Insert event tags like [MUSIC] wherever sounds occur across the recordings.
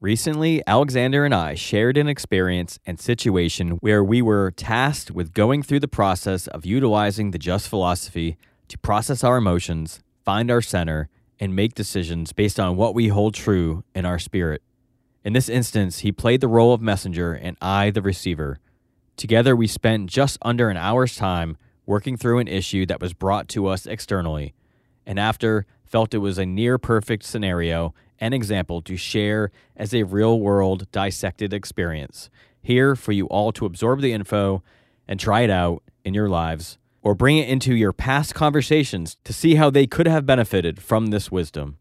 Recently, Alexander and I shared an experience and situation where we were tasked with going through the process of utilizing the just philosophy to process our emotions, find our center, and make decisions based on what we hold true in our spirit. In this instance, he played the role of messenger and I the receiver. Together, we spent just under an hour's time working through an issue that was brought to us externally, and after felt it was a near perfect scenario and example to share as a real world dissected experience. Here for you all to absorb the info and try it out in your lives or bring it into your past conversations to see how they could have benefited from this wisdom.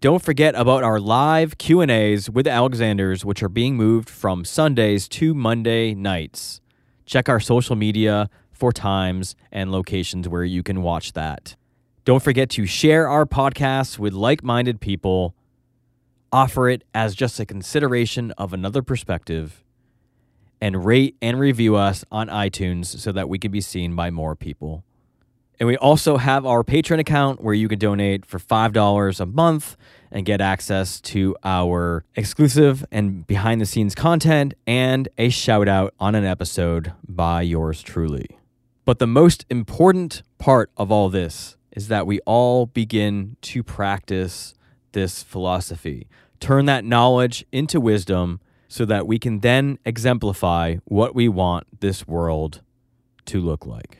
Don't forget about our live Q&As with Alexanders which are being moved from Sundays to Monday nights. Check our social media for times and locations where you can watch that. Don't forget to share our podcast with like minded people, offer it as just a consideration of another perspective, and rate and review us on iTunes so that we can be seen by more people. And we also have our Patreon account where you can donate for $5 a month and get access to our exclusive and behind the scenes content and a shout out on an episode by yours truly. But the most important part of all this is that we all begin to practice this philosophy, turn that knowledge into wisdom so that we can then exemplify what we want this world to look like.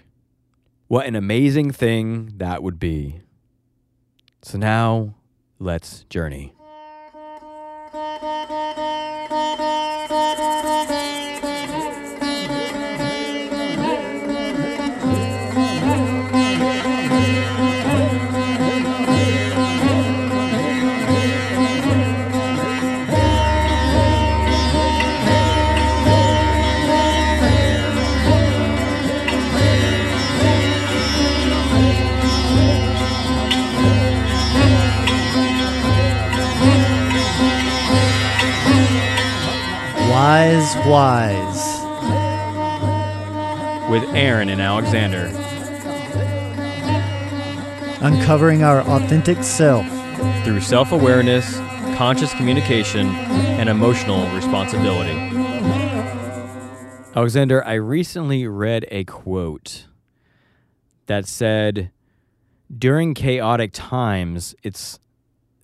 What an amazing thing that would be. So now let's journey. Wise, wise. With Aaron and Alexander. Uncovering our authentic self. through self awareness, conscious communication, and emotional responsibility. Alexander, I recently read a quote that said, During chaotic times, it's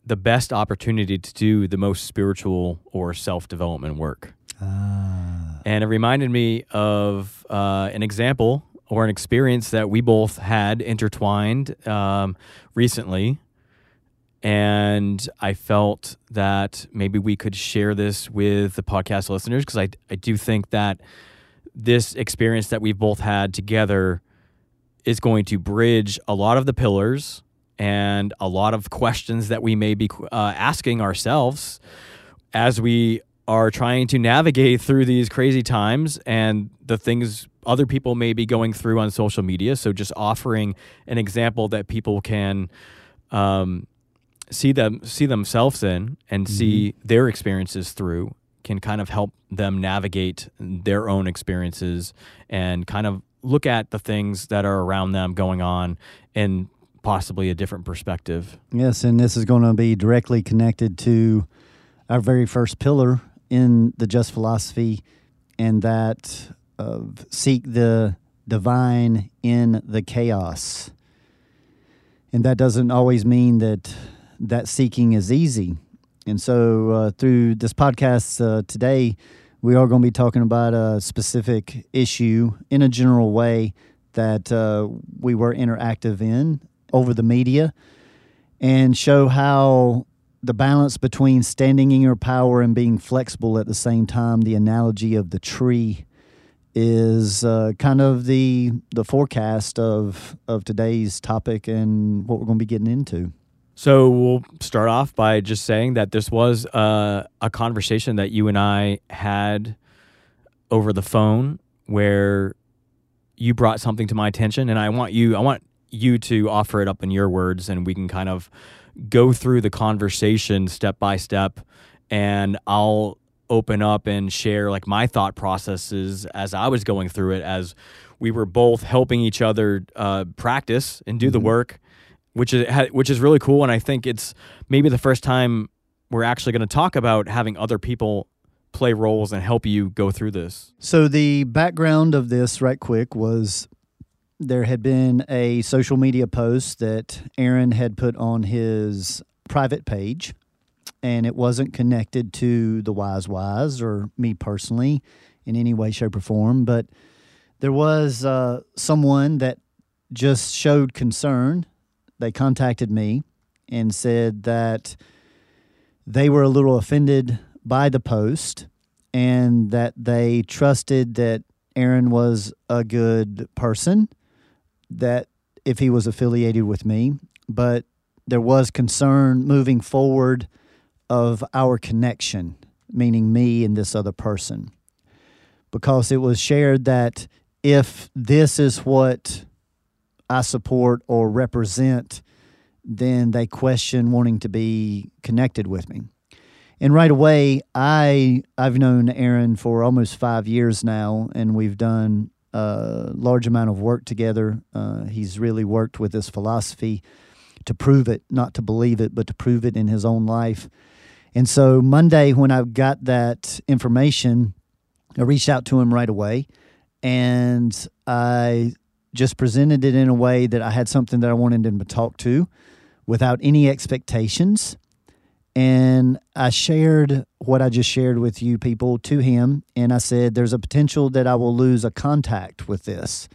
the best opportunity to do the most spiritual or self development work. Ah. And it reminded me of uh, an example or an experience that we both had intertwined um, recently. And I felt that maybe we could share this with the podcast listeners because I, I do think that this experience that we've both had together is going to bridge a lot of the pillars and a lot of questions that we may be uh, asking ourselves as we are trying to navigate through these crazy times and the things other people may be going through on social media. So, just offering an example that people can um, see them see themselves in and see their experiences through can kind of help them navigate their own experiences and kind of look at the things that are around them going on in possibly a different perspective. Yes, and this is going to be directly connected to our very first pillar in the just philosophy, and that of seek the divine in the chaos. And that doesn't always mean that that seeking is easy. And so, uh, through this podcast uh, today, we are going to be talking about a specific issue in a general way that uh, we were interactive in over the media and show how the balance between standing in your power and being flexible at the same time, the analogy of the tree is uh, kind of the the forecast of of today's topic and what we're going to be getting into. So we'll start off by just saying that this was uh, a conversation that you and I had over the phone where you brought something to my attention and I want you I want you to offer it up in your words and we can kind of go through the conversation step by step and I'll open up and share like my thought processes as I was going through it as we were both helping each other uh, practice and do the work which is which is really cool and I think it's maybe the first time we're actually going to talk about having other people play roles and help you go through this. So, the background of this, right quick, was there had been a social media post that Aaron had put on his private page, and it wasn't connected to the Wise Wise or me personally in any way, shape, or form. But there was uh, someone that just showed concern. They contacted me and said that they were a little offended by the post and that they trusted that Aaron was a good person, that if he was affiliated with me, but there was concern moving forward of our connection, meaning me and this other person. Because it was shared that if this is what I support or represent, then they question wanting to be connected with me. And right away, I I've known Aaron for almost five years now, and we've done large amount of work together. Uh, he's really worked with this philosophy to prove it, not to believe it, but to prove it in his own life. And so Monday, when I got that information, I reached out to him right away, and I just presented it in a way that I had something that I wanted him to talk to, without any expectations and I shared what I just shared with you people to him. And I said, There's a potential that I will lose a contact with this.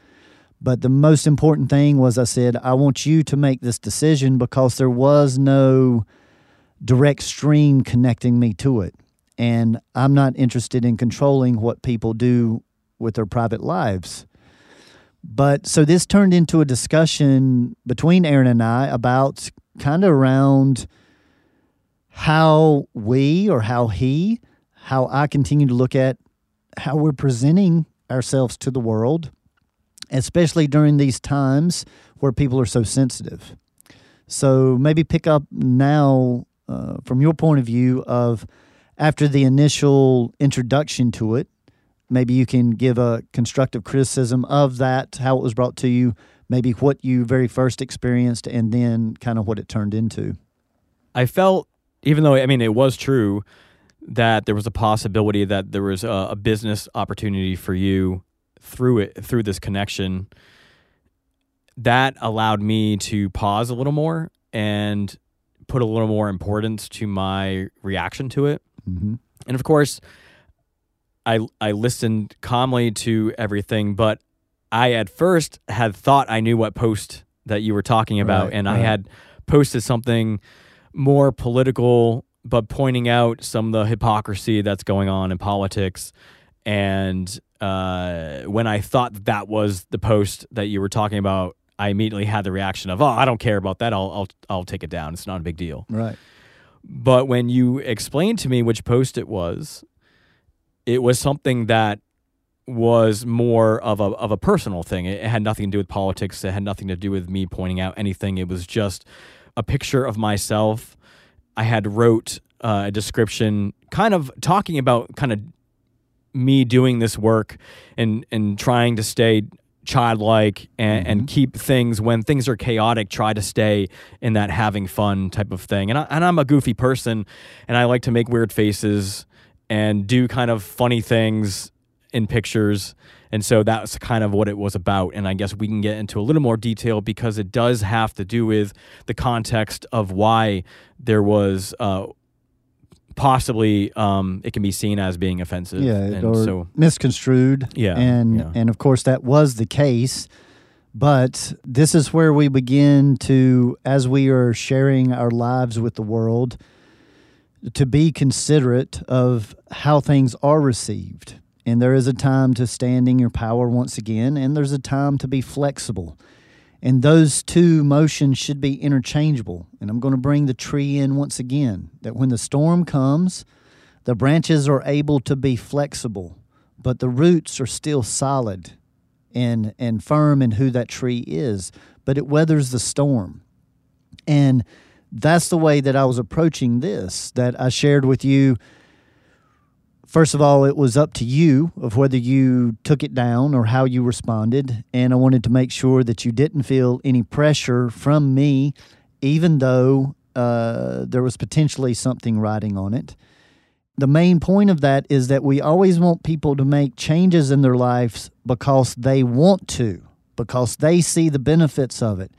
But the most important thing was, I said, I want you to make this decision because there was no direct stream connecting me to it. And I'm not interested in controlling what people do with their private lives. But so this turned into a discussion between Aaron and I about kind of around how we or how he, how I continue to look at how we're presenting ourselves to the world, especially during these times where people are so sensitive. So maybe pick up now uh, from your point of view of after the initial introduction to it, maybe you can give a constructive criticism of that, how it was brought to you, maybe what you very first experienced, and then kind of what it turned into. I felt even though I mean it was true that there was a possibility that there was a, a business opportunity for you through it through this connection that allowed me to pause a little more and put a little more importance to my reaction to it mm-hmm. and of course i i listened calmly to everything but i at first had thought i knew what post that you were talking about Right, and i had posted something more political, but pointing out some of the hypocrisy that's going on in politics. And uh, when I thought that, that was the post that you were talking about, I immediately had the reaction of, "Oh, I don't care about that. I'll I'll I'll take it down. It's not a big deal." Right. But when you explained to me which post it was, it was something that was more of a of a personal thing. It had nothing to do with politics. It had nothing to do with me pointing out anything. It was just a picture of myself. I had wrote uh, a description, kind of talking about kind of me doing this work and and trying to stay childlike and, and keep things when things are chaotic try to stay in that having fun type of thing. And, I, and i'm a goofy person and i like to make weird faces and do kind of funny things in pictures and so that's kind of what it was about and i guess we can get into a little more detail because it does have to do with the context of why there was uh, possibly um, it can be seen as being offensive Yeah, and or so misconstrued. Yeah, and yeah. and of course that was the case. But this is where we begin to, as we are sharing our lives with the world, to be considerate of how things are received. And there is a time to stand in your power once again, and there's a time to be flexible. And those two motions should be interchangeable. And I'm going to bring the tree in once again that when the storm comes, the branches are able to be flexible, but the roots are still solid and, and firm in who that tree is. But it weathers the storm. And that's the way that I was approaching this, that I shared with you. First of all, it was up to you of whether you took it down or how you responded. And I wanted to make sure that you didn't feel any pressure from me, even though uh, there was potentially something riding on it. The main point of that is that we always want people to make changes in their lives because they want to, because they see the benefits of it.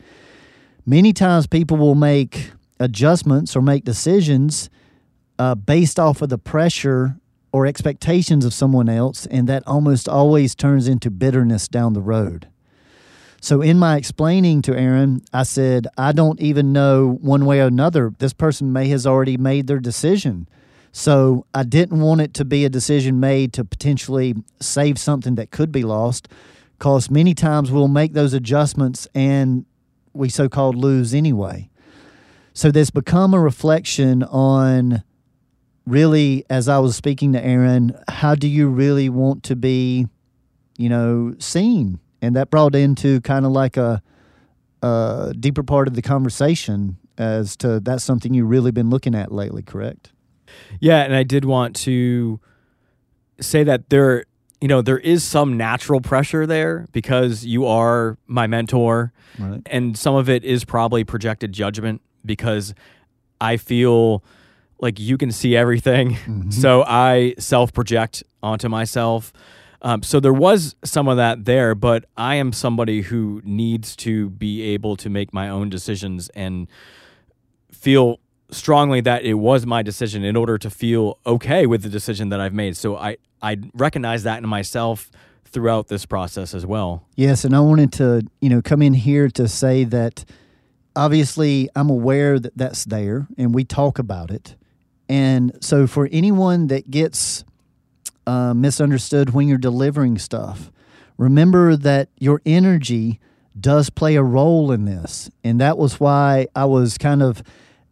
Many times people will make adjustments or make decisions uh, based off of the pressure or expectations of someone else, and that almost always turns into bitterness down the road. So, in my explaining to Aaron, I said, I don't even know one way or another. This person may has already made their decision. So, I didn't want it to be a decision made to potentially save something that could be lost, because many times we'll make those adjustments and we so called lose anyway. So, this become a reflection on really, as I was speaking to Aaron, how do you really want to be, you know, seen? And that brought into kind of like a, a deeper part of the conversation as to that's something you've really been looking at lately, correct? Yeah, and I did want to say that there, you know, there is some natural pressure there because you are my mentor, Right. and some of it is probably projected judgment because I feel like you can see everything. [LAUGHS] So I self project onto myself. Um, so there was some of that there, but I am somebody who needs to be able to make my own decisions and feel strongly that it was my decision in order to feel okay with the decision that I've made. So I, I recognize that in myself throughout this process as well. Yes, and I wanted to, you know, come in here to say that obviously I'm aware that that's there and we talk about it. And so for anyone that gets uh, misunderstood when you're delivering stuff, remember that your energy does play a role in this. And that was why I was kind of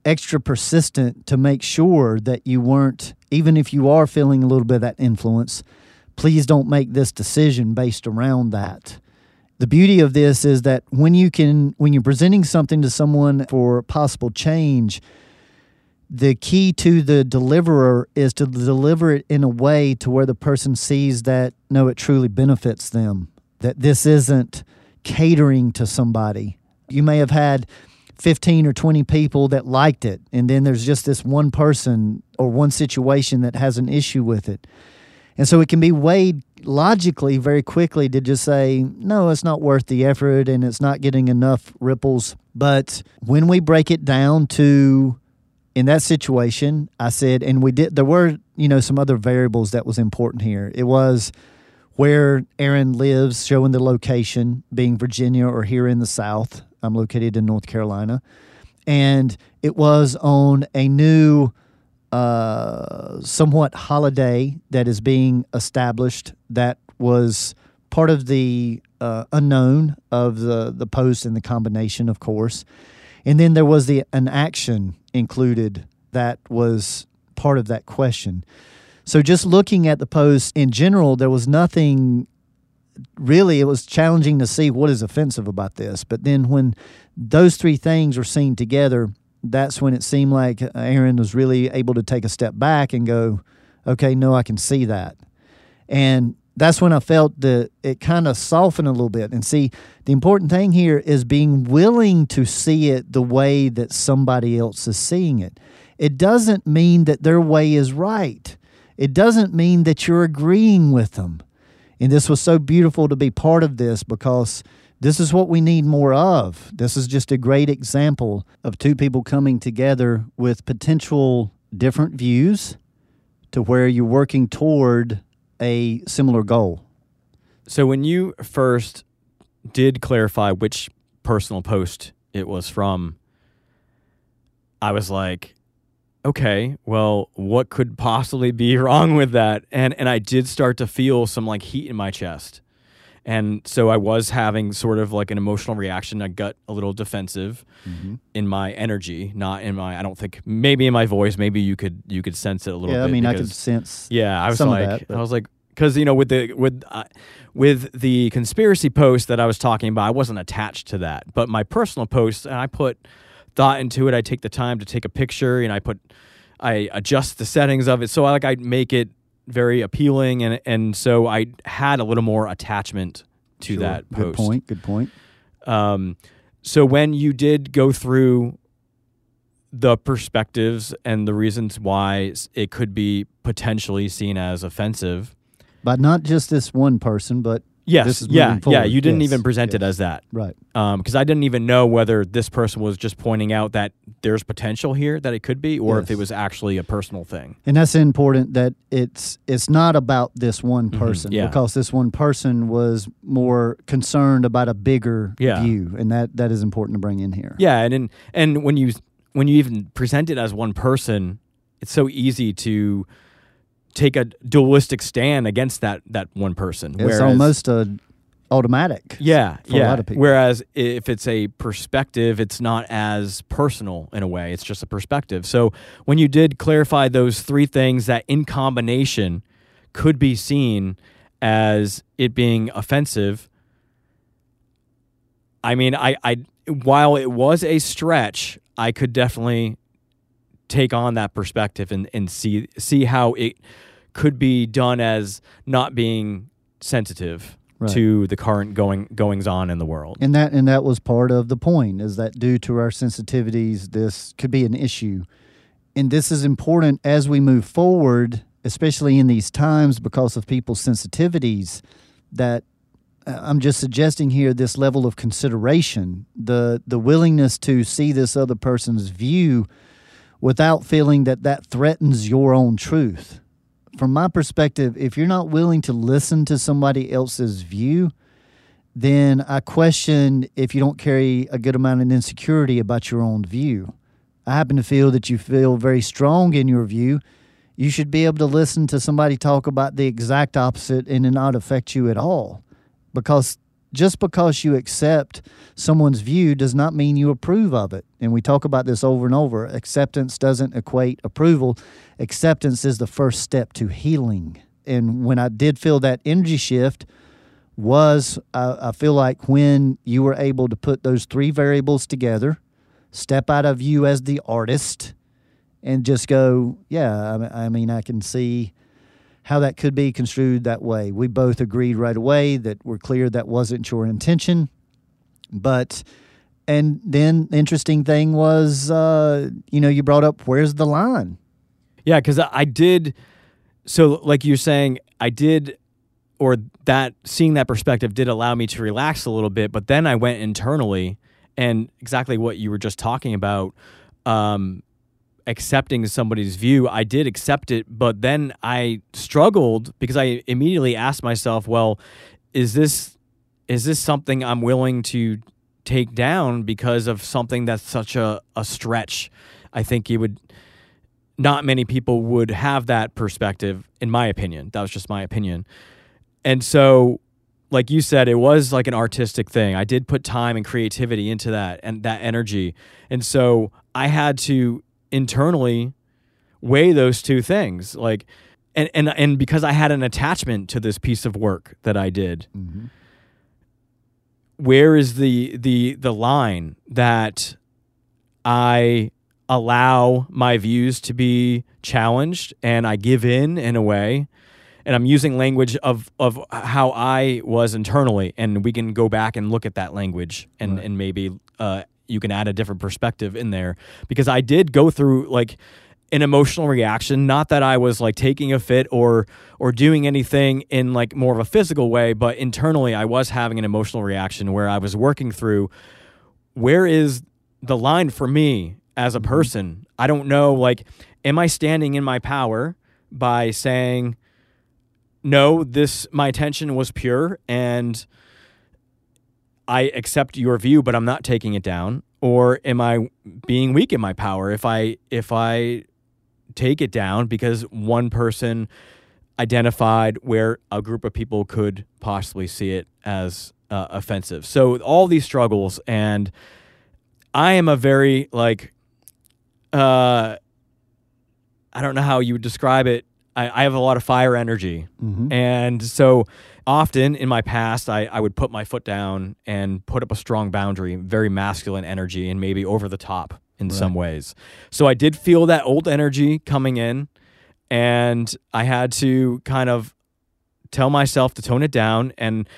extra persistent to make sure that you weren't, even if you are feeling a little bit of that influence, please don't make this decision based around that. The beauty of this is that when you can, when you're presenting something to someone for possible change, the key to the deliverer is to deliver it in a way to where the person sees that no, it truly benefits them. That this isn't catering to somebody. You may have had 15 or 20 people that liked it, and then there's just this one person or one situation that has an issue with it. And so it can be weighed logically very quickly to just say, no, it's not worth the effort and it's not getting enough ripples. But when we break it down to in that situation, I said, and we did, there were, you know, some other variables that was important here. It was where Aaron lives, showing the location, being Virginia or here in the South. I'm located in North Carolina. And it was on a new, uh, somewhat holiday that is being established that was part of the uh, unknown of the, the post and the combination, of course. And then there was the an action included that was part of that question. So just looking at the post in general, there was nothing really it was challenging to see what is offensive about this. But then when those three things were seen together, that's when it seemed like Aaron was really able to take a step back and go, okay, no, I can see that. And that's when I felt that it kind of softened a little bit. And see, the important thing here is being willing to see it the way that somebody else is seeing it. It doesn't mean that their way is right, it doesn't mean that you're agreeing with them. And this was so beautiful to be part of this because this is what we need more of. This is just a great example of two people coming together with potential different views to where you're working toward a similar goal. So when you first did clarify which personal post it was from, I was like, okay, well, what could possibly be [LAUGHS] wrong with that? And and I did start to feel some like heat in my chest. And so I was having sort of like an emotional reaction. I got a little defensive in my energy, not in my I don't think maybe in my voice, maybe you could you could sense it a little Yeah, bit. I mean, I could sense. yeah, I was some of like, that, but- I was like, because you know, with the with uh, with the conspiracy post that I was talking about, I wasn't attached to that. But my personal post, and I put thought into it. I take the time to take a picture, and I put, I adjust the settings of it, so I like I make it very appealing, and and so I had a little more attachment to Sure. that post. Good point. Good point. Um, so when you did go through the perspectives and the reasons why it could be potentially seen as offensive. But not just this one person, but Yes, yeah, yeah. You didn't yes, even present yes. it as that, right. Because I didn't even know whether this person was just pointing out that there's potential here that it could be, or if it was actually a personal thing. And that's important that it's it's not about this one person Mm-hmm. yeah. because this one person was more concerned about a bigger Yeah. view, and that that is important to bring in here. Yeah, and and, and when you when you even present it as one person, it's so easy to take a dualistic stand against that that one person. It's whereas- almost a automatic. yeah, for a yeah. lot of people. Whereas if it's a perspective, it's not as personal in a way. It's just a perspective. So when you did clarify those three things that in combination could be seen as it being offensive, I mean, I, I while it was a stretch, I could definitely take on that perspective and, and see see how it could be done as not being sensitive Right. to the current going goings on in the world. And that and that was part of the point is that due to our sensitivities, this could be an issue. And this is important as we move forward, especially in these times because of people's sensitivities that uh, I'm just suggesting here this level of consideration, the the willingness to see this other person's view without feeling that that threatens your own truth. From my perspective, if you're not willing to listen to somebody else's view, then I question if you don't carry a good amount of insecurity about your own view. I happen to feel that you feel very strong in your view. You should be able to listen to somebody talk about the exact opposite and it not affect you at all. Because just because you accept someone's view does not mean you approve of it. And we talk about this over and over. Acceptance doesn't equate approval. Acceptance is the first step to healing. And when I did feel that energy shift, was I, I feel like when you were able to put those three variables together, step out of you as the artist, and just go, yeah, I, I mean, I can see how that could be construed that way. We both agreed right away that we're clear that wasn't your intention. But, and then the interesting thing was, uh, you know, you brought up where's the line? Yeah, because I, did. So, like you're saying, I did, or that seeing that perspective did allow me to relax a little bit. But then I went internally, and exactly what you were just talking about, um, accepting somebody's view. I did accept it, but then I struggled because I immediately asked myself, "Well, is this is this something I'm willing to take down because of something that's such a, a stretch?" I think you would not many people would have that perspective in my opinion that was just my opinion and so like you said it was like an artistic thing i did put time and creativity into that and that energy and so i had to internally weigh those two things. Like and and and because i had an attachment to this piece of work that i did where is the the the line that i allow my views to be challenged and I give in in a way? And I'm using language of of how I was internally and we can go back and look at that language and Right. and maybe uh, you can add a different perspective in there because I did go through like an emotional reaction not that I was like taking a fit or or doing anything in like more of a physical way but internally I was having an emotional reaction where I was working through where is the line for me as a mm-hmm. person? I don't know. Like, am I standing in my power by saying, no, this, my attention was pure and I accept your view, but I'm not taking it down? Or am I being weak in my power if I, if I take it down because one person identified where a group of people could possibly see it as uh, offensive? So, all these struggles and, I am a very like uh I don't know how you would describe it. I, I have a lot of fire energy. Mhm. And so often in my past I, I would put my foot down and put up a strong boundary, very masculine energy and maybe over the top in some ways. So I did feel that old energy coming in and I had to kind of tell myself to tone it down and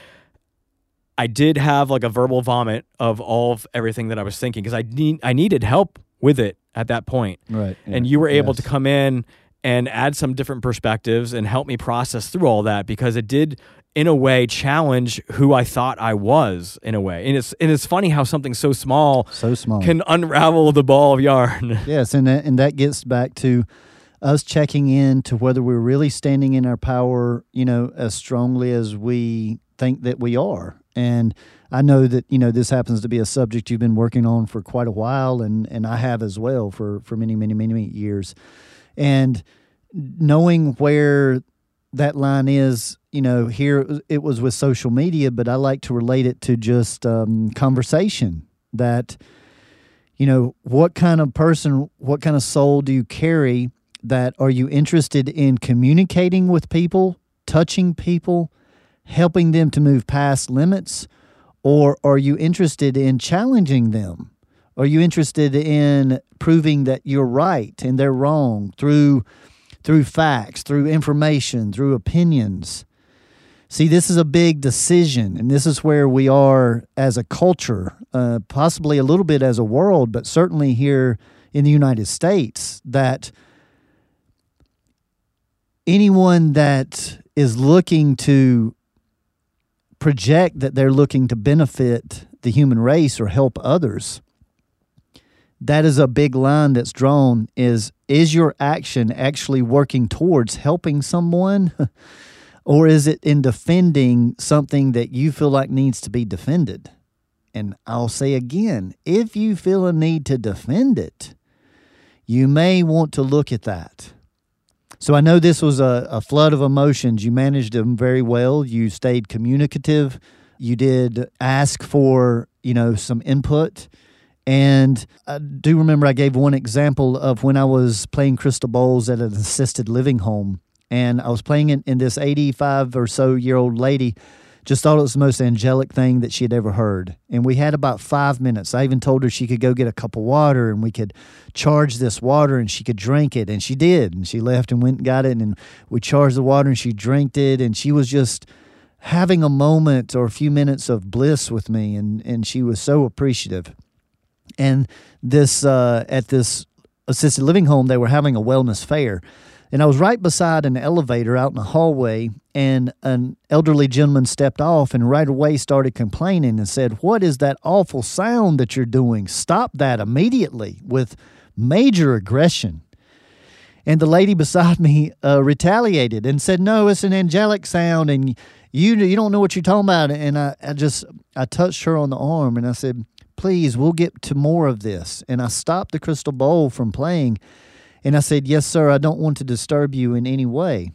I did have like a verbal vomit of all of everything that I was thinking because I need I needed help with it. at that point. Right. And you were able to come in and add some different perspectives and help me process through all that because it did in a way challenge who I thought I was in a way. And it's and it's funny how something so small so small can unravel the ball of yarn. [LAUGHS] yes, and that, and that gets back to us checking in to whether we're really standing in our power, you know, as strongly as we think that we are. And I know that you know this happens to be a subject you've been working on for quite a while, and and I have as well for for many many many, many years, and knowing where that line is you know here it was with social media but i like to relate it to just um, conversation that you know what kind of person what kind of soul do you carry that are you interested in communicating with people touching people helping them to move past limits or are you interested in challenging them are you interested in proving that you're right and they're wrong through through facts, through information, through opinions. See, this is a big decision, and this is where we are as a culture, uh, possibly a little bit as a world, but certainly here in the United States, that anyone that is looking to project that they're looking to benefit the human race or help others that is a big line that's drawn is is your action actually working towards helping someone? [LAUGHS] Or is it in defending something that you feel like needs to be defended? And i'll say again if you feel a need to defend it you may want to look at that. So i know this was a, a flood of emotions. You managed them very well. You stayed communicative. You did ask for you know some input and I do remember I gave one example of when I was playing crystal bowls at an assisted living home. And I was playing it in this 85 or so year old lady just thought it was the most angelic thing that she had ever heard. And we had about five minutes. I even told her she could go get a cup of water and we could charge this water and she could drink it. And she did. And she left and went and got it. And we charged the water and she drank it. And she was just having a moment or a few minutes of bliss with me. And, and she was so appreciative and this uh, at this assisted living home they were having a wellness fair. And i was right beside an elevator out in the hallway and an elderly gentleman stepped off and right away started complaining and said what is that awful sound that you're doing? Stop that immediately with major aggression. And the lady beside me uh, retaliated and said no it's an angelic sound and you you don't know what you're talking about. And I, I just i touched her on the arm and i said please, we'll get to more of this. And I stopped the crystal bowl from playing and I said, Yes, sir, I don't want to disturb you in any way.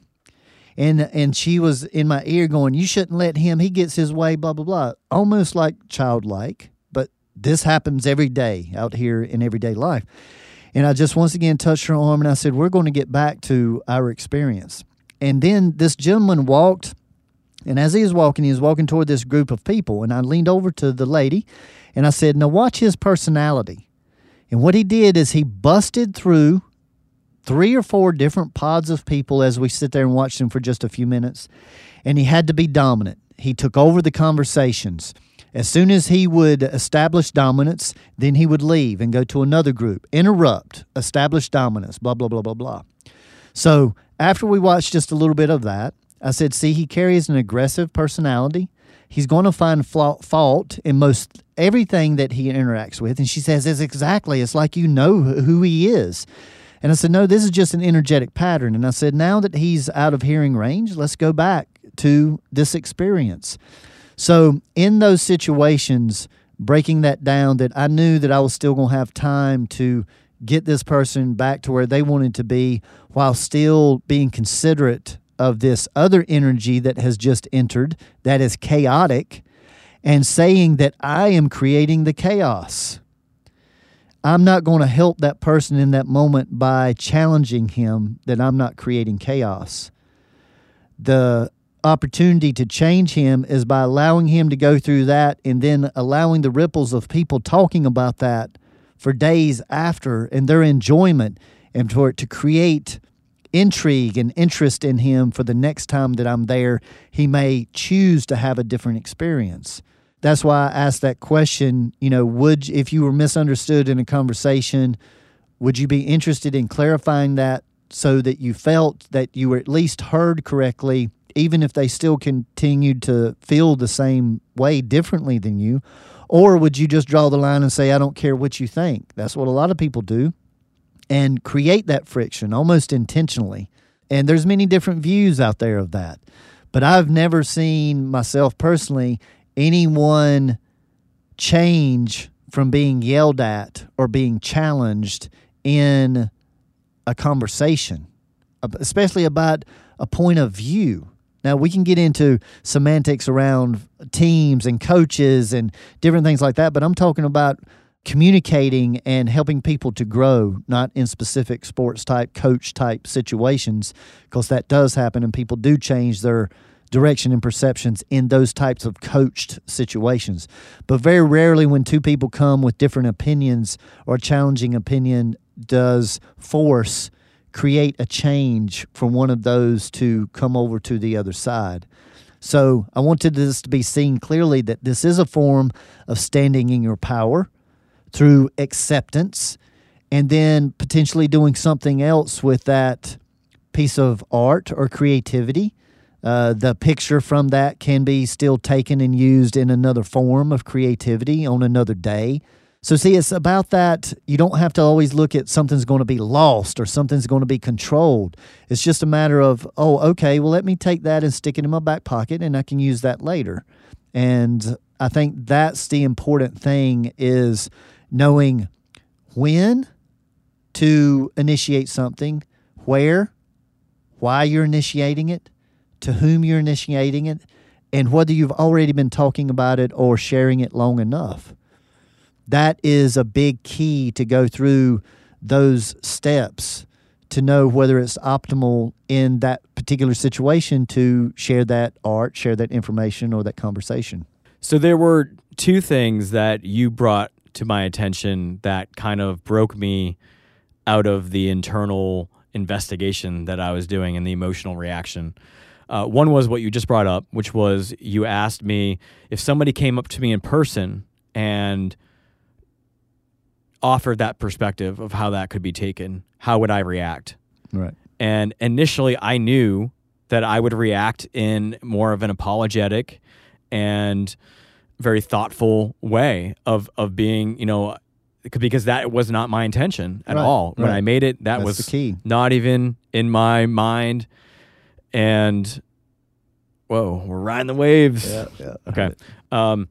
And and she was in my ear going, You shouldn't let him, he gets his way, blah, blah, blah. Almost like childlike, but this happens every day out here in everyday life. And I just once again touched her arm and I said, We're going to get back to our experience. And then this gentleman walked, and as he was walking, he was walking toward this group of people. And I leaned over to the lady and I said, Now watch his personality. And what he did is he busted through three or four different pods of people as we sit there and watch them for just a few minutes. And he had to be dominant. He took over the conversations. As soon as he would establish dominance, then he would leave and go to another group, interrupt, establish dominance, blah, blah, blah, blah, blah. So after we watched just a little bit of that, I said, see, he carries an aggressive personality. He's going to find fault in most everything that he interacts with. And she says, It's exactly, it's like you know who he is. And I said, No, this is just an energetic pattern. And I said, Now that he's out of hearing range, let's go back to this experience. So, in those situations, breaking that down, that I knew that I was still going to have time to get this person back to where they wanted to be while still being considerate of this other energy that has just entered that is chaotic and saying that I am creating the chaos. I'm not going to help that person in that moment by challenging him that I'm not creating chaos. The opportunity to change him is by allowing him to go through that and then allowing the ripples of people talking about that for days after and their enjoyment and for it to create intrigue and interest in him for the next time that I'm there, he may choose to have a different experience. That's why I asked that question, you know, would if you were misunderstood in a conversation, would you be interested in clarifying that so that you felt that you were at least heard correctly, even if they still continued to feel the same way differently than you? Or would you just draw the line and say, I don't care what you think? That's what a lot of people do and create that friction almost intentionally. And there's many different views out there of that. But I've never seen myself personally anyone change from being yelled at or being challenged in a conversation, especially about a point of view. Now, we can get into semantics around teams and coaches and different things like that, but I'm talking about communicating and helping people to grow, not in specific sports type, coach type situations, because that does happen and people do change their direction and perceptions in those types of coached situations. But very rarely, when two people come with different opinions or challenging opinion, does force create a change for one of those to come over to the other side. So I wanted this to be seen clearly that this is a form of standing in your power through acceptance and then potentially doing something else with that piece of art or creativity uh, the picture from that can be still taken and used in another form of creativity on another day. So, see, it's about that. You don't have to always look at something's going to be lost or something's going to be controlled. It's just a matter of, oh, okay, well, let me take that and stick it in my back pocket and I can use that later. And I think that's the important thing is knowing when to initiate something, where, why you're initiating it, to whom you're initiating it, and whether you've already been talking about it or sharing it long enough. That is a big key to go through those steps to know whether it's optimal in that particular situation to share that art, share that information, or that conversation. So there were two things that you brought to my attention that kind of broke me out of the internal investigation that I was doing and the emotional reaction. Uh, one was what you just brought up, which was you asked me if somebody came up to me in person and offered that perspective of how that could be taken, how would I react? Right. And initially, I knew that I would react in more of an apologetic and very thoughtful way of of being, you know, because that was not my intention at right, all. When right. I made it, that That's was the key. not even in my mind and whoa, we're riding the waves. Yeah, yeah. Okay. Um,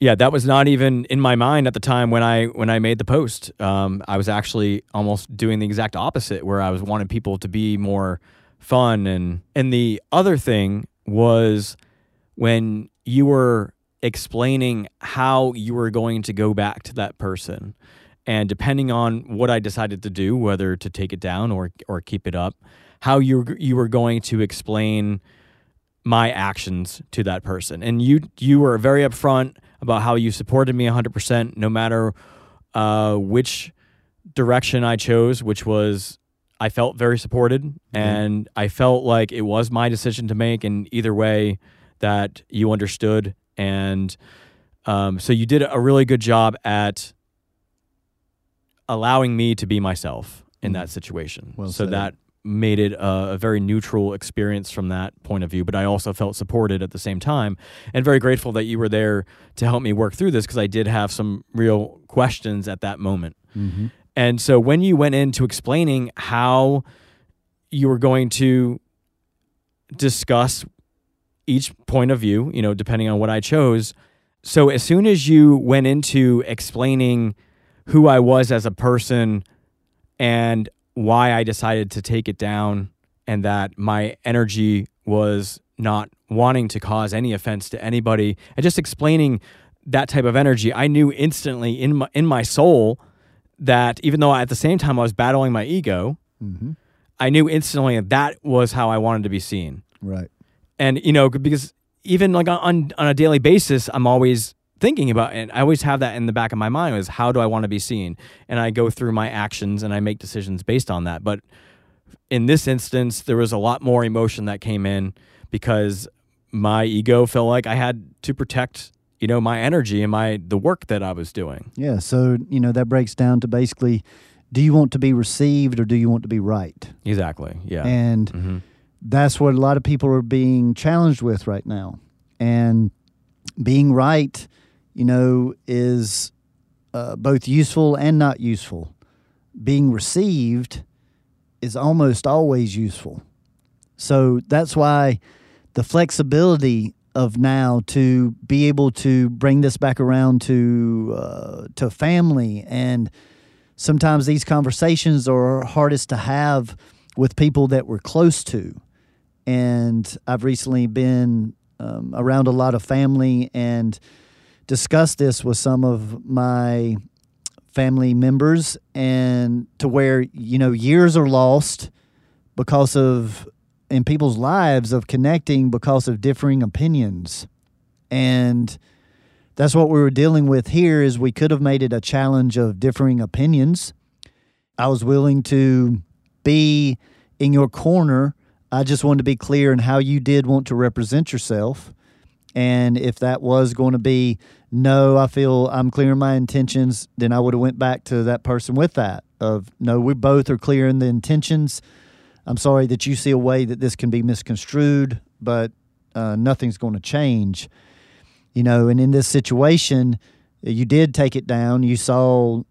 yeah, that was not even in my mind at the time when I when I made the post. Um, I was actually almost doing the exact opposite, where I was wanting people to be more fun and and the other thing was when you were explaining how you were going to go back to that person and depending on what I decided to do whether to take it down or or keep it up how you you were going to explain my actions to that person. And you you were very upfront about how you supported me 100% no matter uh, which direction I chose, which was I felt very supported mm-hmm. and I felt like it was my decision to make and either way that you understood and um, so you did a really good job at allowing me to be myself in mm-hmm. that situation. Well so said. that made it a, a, very neutral experience from that point of view. But I also felt supported at the same time and very grateful that you were there to help me work through this because I did have some real questions at that moment. Mm-hmm. And so when you went into explaining how you were going to discuss each point of view, you know, depending on what I chose. So as soon as you went into explaining who I was as a person and why I decided to take it down and that my energy was not wanting to cause any offense to anybody and just explaining that type of energy I knew instantly in my in my soul that even though at the same time I was battling my ego mm-hmm. I knew instantly that that was how I wanted to be seen right and you know because even like on on a daily basis I'm always thinking about and I always have that in the back of my mind is how do I want to be seen and I go through my actions and I make decisions based on that but in this instance there was a lot more emotion that came in because my ego felt like I had to protect you know, my energy and my the work that I was doing. Yeah. So, you know, that breaks down to basically do you want to be received or do you want to be right? Exactly. Yeah. And hmm that's what a lot of people are being challenged with right now. And being right, you know, is uh, both useful and not useful. Being received is almost always useful. So that's why the flexibility of now to be able to bring this back around to uh, to family and sometimes these conversations are hardest to have with people that we're close to and I've recently been um, around a lot of family and discussed this with some of my family members, and to where you know years are lost because of in people's lives of connecting because of differing opinions, and that's what we were dealing with here. Is we could have made it a challenge of differing opinions. I was willing to be in your corner I just wanted to be clear in how you did want to represent yourself. And if that was going to be no, I feel I'm clear in my intentions, then I would have went back to that person with that of no, we both are clear in the intentions. I'm sorry that you see a way that this can be misconstrued, but uh, nothing's going to change. You know, and in this situation, you did take it down. You saw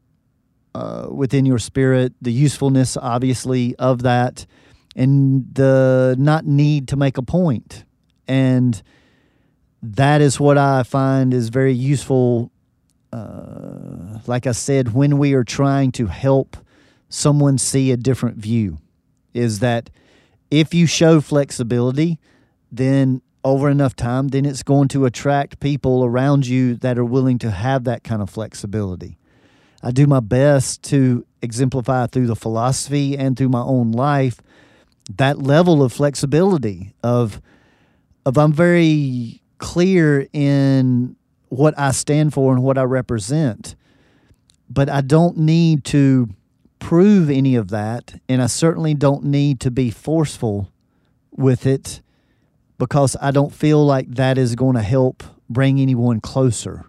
uh, within your spirit the usefulness, obviously, of that and the not need to make a point. And that is what I find is very useful. Uh, like I said, when we are trying to help someone see a different view, is that if you show flexibility, then over enough time, then it's going to attract people around you that are willing to have that kind of flexibility. I do my best to exemplify through the philosophy and through my own life that level of flexibility of of I'm very clear in what I stand for and what I represent. But I don't need to prove any of that, and I certainly don't need to be forceful with it because I don't feel like that is going to help bring anyone closer.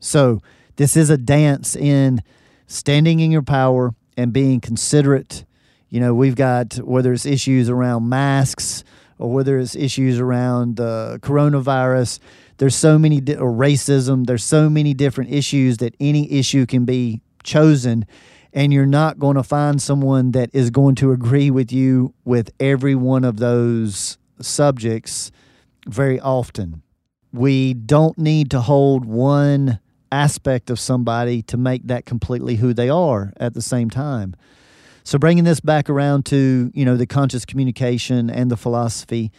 So, this is a dance in standing in your power and being considerate you know, we've got whether it's issues around masks or whether it's issues around uh, coronavirus. There's so many di- racism. There's so many different issues that any issue can be chosen, and you're not going to find someone that is going to agree with you with every one of those subjects very often. We don't need to hold one aspect of somebody to make that completely who they are at the same time. So bringing this back around to you know the conscious communication and the philosophy,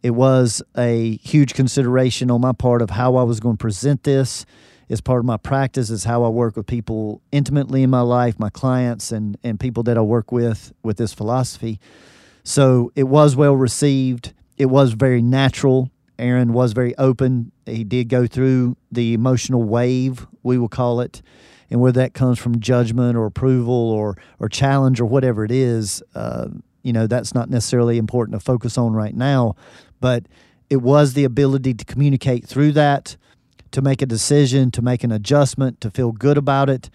it was a huge consideration on my part of how I was going to present this. As part of my practice, is how I work with people intimately in my life, my clients and and people that I work with with this philosophy. So it was well received. It was very natural. Aaron was very open. He did go through the emotional wave, we will call it and whether that comes from judgment or approval or or challenge or whatever it is, uh, you know, that's not necessarily important to focus on right now. But it was the ability to communicate through that, to make a decision, to make an adjustment, to feel good about it,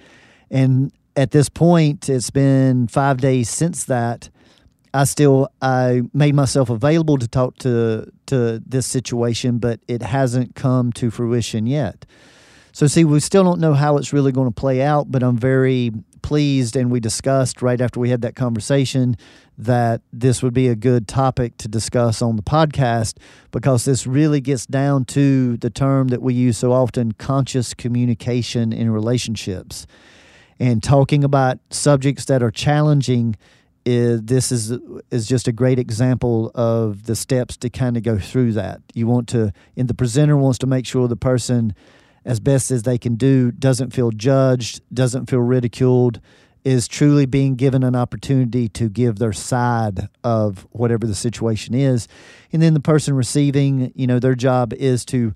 and at this point, it's been five days since that. I still I made myself available to talk to to this situation, but it hasn't come to fruition yet. So, see, we still don't know how it's really going to play out, but I'm very pleased. And we discussed right after we had that conversation that this would be a good topic to discuss on the podcast because this really gets down to the term that we use so often conscious communication in relationships. And talking about subjects that are challenging is this is is just a great example of the steps to kind of go through that. You want to and the presenter wants to make sure the person as best as they can do, doesn't feel judged, doesn't feel ridiculed, is truly being given an opportunity to give their side of whatever the situation is. And then the person receiving, you know, their job is to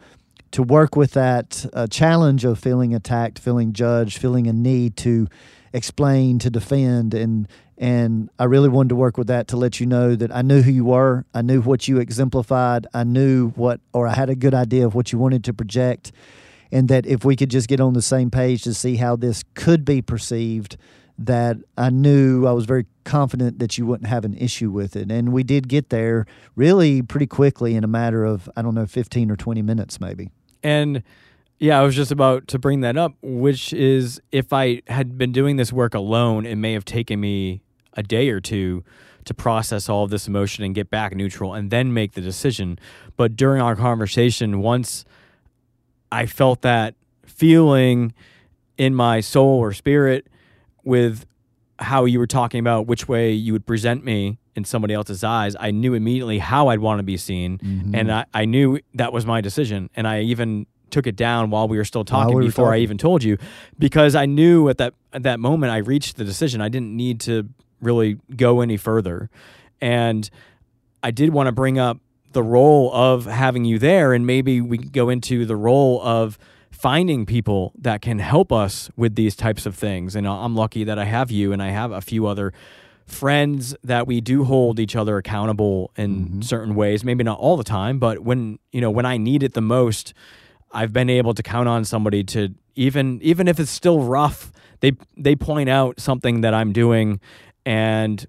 to work with that uh, challenge of feeling attacked, feeling judged, feeling a need to explain, to defend. And and I really wanted to work with that to let you know that I knew who you were, I knew what you exemplified, I knew what or I had a good idea of what you wanted to project and that if we could just get on the same page to see how this could be perceived, that I knew I was very confident that you wouldn't have an issue with it. And we did get there really pretty quickly in a matter of, I don't know, 15 or 20 minutes maybe. And yeah, I was just about to bring that up, which is if I had been doing this work alone, it may have taken me a day or two to process all of this emotion and get back neutral and then make the decision. But during our conversation, once I felt that feeling in my soul or spirit with how you were talking about which way you would present me in somebody else's eyes, I knew immediately how I'd want to be seen. Mm-hmm. And I, I knew that was my decision. And I even took it down while we were still talking we before talking. I even told you because I knew at that at that moment I reached the decision. I didn't need to really go any further. And I did want to bring up the role of having you there and maybe we go into the role of finding people that can help us with these types of things. And I'm lucky that I have you and I have a few other friends that we do hold each other accountable in mm-hmm. certain ways maybe not all the time but when you know when i need it the most i've been able to count on somebody to even even if it's still rough they they point out something that i'm doing and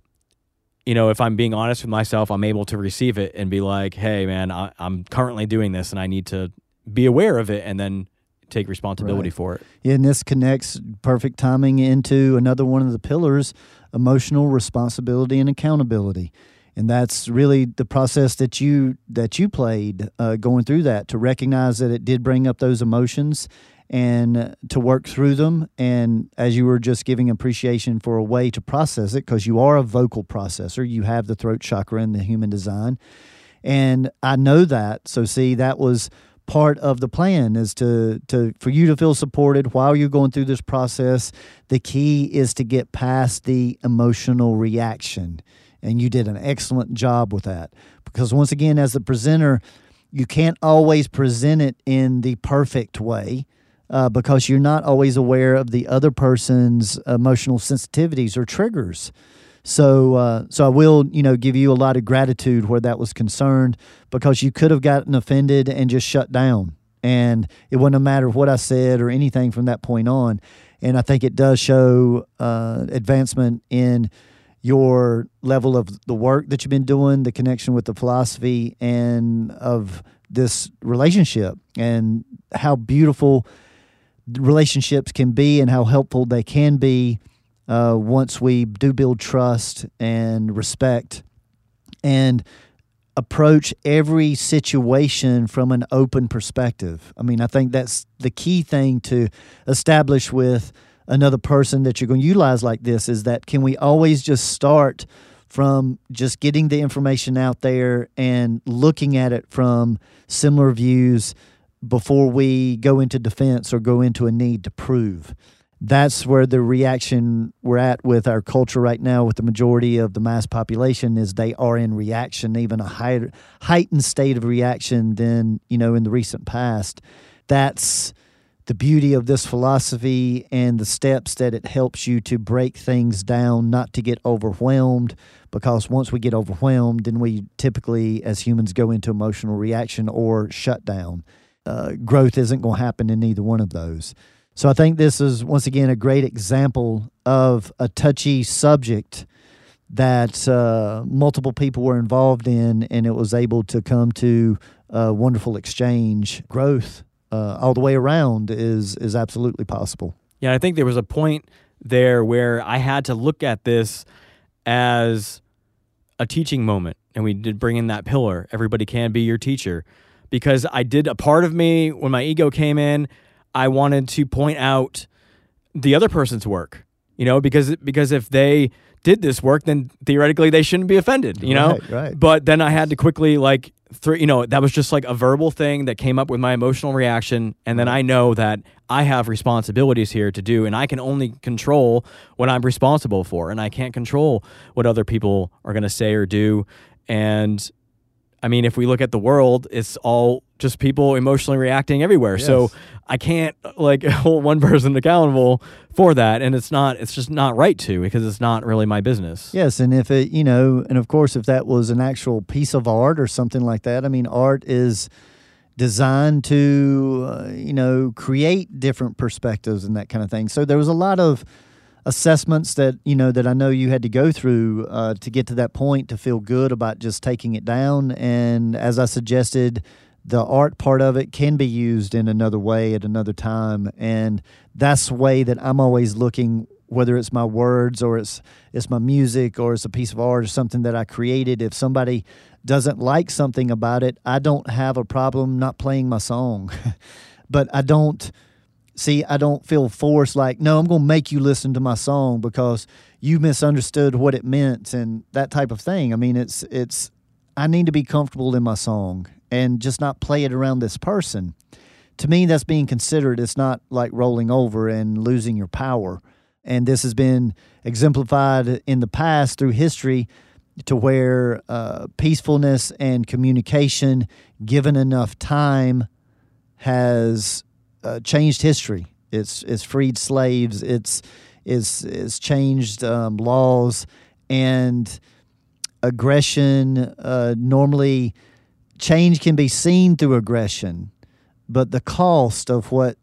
you know if i'm being honest with myself i'm able to receive it and be like hey man I, i'm currently doing this and i need to be aware of it and then take responsibility right. for it. Yeah, and this connects perfect timing into another one of the pillars emotional responsibility and accountability. And that's really the process that you that you played uh, going through that to recognize that it did bring up those emotions and to work through them. And as you were just giving appreciation for a way to process it, because you are a vocal processor, you have the throat chakra in the human design. And I know that. So, see, that was part of the plan is to to for you to feel supported while you're going through this process the key is to get past the emotional reaction and you did an excellent job with that because once again as the presenter you can't always present it in the perfect way uh, because you're not always aware of the other person's emotional sensitivities or triggers so, uh, so I will, you know, give you a lot of gratitude where that was concerned because you could have gotten offended and just shut down, and it wouldn't have mattered what I said or anything from that point on. And I think it does show uh, advancement in your level of the work that you've been doing, the connection with the philosophy, and of this relationship, and how beautiful relationships can be, and how helpful they can be uh, once we do build trust and respect and approach every situation from an open perspective. I mean, I think that's the key thing to establish with another person that you're going to utilize like this is that can we always just start from just getting the information out there and looking at it from similar views before we go into defense or go into a need to prove. That's where the reaction we're at with our culture right now with the majority of the mass population is they are in reaction even a higher, heightened state of reaction than you know in the recent past. That's the beauty of this philosophy and the steps that it helps you to break things down not to get overwhelmed because once we get overwhelmed then we typically as humans go into emotional reaction or shut down uh, growth isn't going to happen in either one of those so I think this is once again a great example of a touchy subject that uh, multiple people were involved in, and it was able to come to a wonderful exchange. Growth uh, all the way around is is absolutely possible. Yeah, I think there was a point there where I had to look at this as a teaching moment, and we did bring in that pillar. Everybody can be your teacher, because I did a part of me when my ego came in. I wanted to point out the other person's work, you know, because because if they did this work, then theoretically they shouldn't be offended, you know. Right, right. But then I had to quickly like, th- you know, that was just like a verbal thing that came up with my emotional reaction, and then I know that I have responsibilities here to do, and I can only control what I'm responsible for, and I can't control what other people are going to say or do, and I mean, if we look at the world, it's all just people emotionally reacting everywhere. Yes. So I can't like [LAUGHS] hold one person accountable for that, and it's not. It's just not right to because it's not really my business. Yes, and if it, you know, and of course, if that was an actual piece of art or something like that, I mean, art is designed to, uh, you know, create different perspectives and that kind of thing. So there was a lot of assessments that you know that I know you had to go through uh, to get to that point to feel good about just taking it down. And as I suggested, the art part of it can be used in another way at another time, and that's the way that I'm always looking. Whether it's my words or it's it's my music or it's a piece of art or something that I created, if somebody doesn't like something about it, I don't have a problem not playing my song. [LAUGHS] but I don't see, I don't feel forced like, no, I'm going to make you listen to my song because you misunderstood what it meant and that type of thing. I mean, it's, it's, I need to be comfortable in my song and just not play it around this person. To me, that's being considered. It's not like rolling over and losing your power. And this has been exemplified in the past through history to where uh, peacefulness and communication, given enough time, has uh, changed history. It's it's freed slaves. It's it's it's changed um, laws and aggression. Uh, normally, change can be seen through aggression, but the cost of what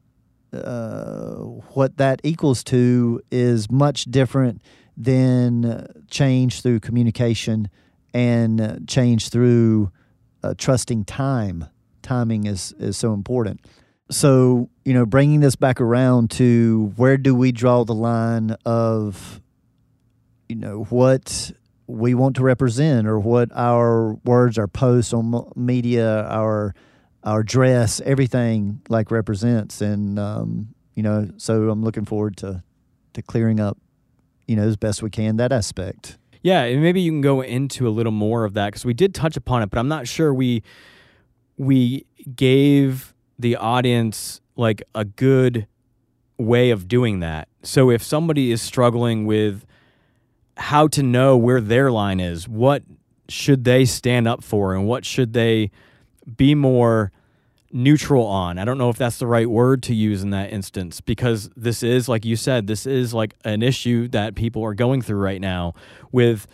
uh, what that equals to is much different than change through communication and change through uh, trusting time. Timing is, is so important. So, you know, bringing this back around to where do we draw the line of, you know, what we want to represent or what our words, our posts on media, our our dress, everything like represents. And, um, you know, so I'm looking forward to, to clearing up you know, as best we can that aspect. Yeah, and maybe you can go into a little more of that because we did touch upon it, but I'm not sure we we gave the audience like a good way of doing that. So if somebody is struggling with how to know where their line is, what should they stand up for and what should they be more neutral on. I don't know if that's the right word to use in that instance because this is, like you said, this is like an issue that people are going through right now with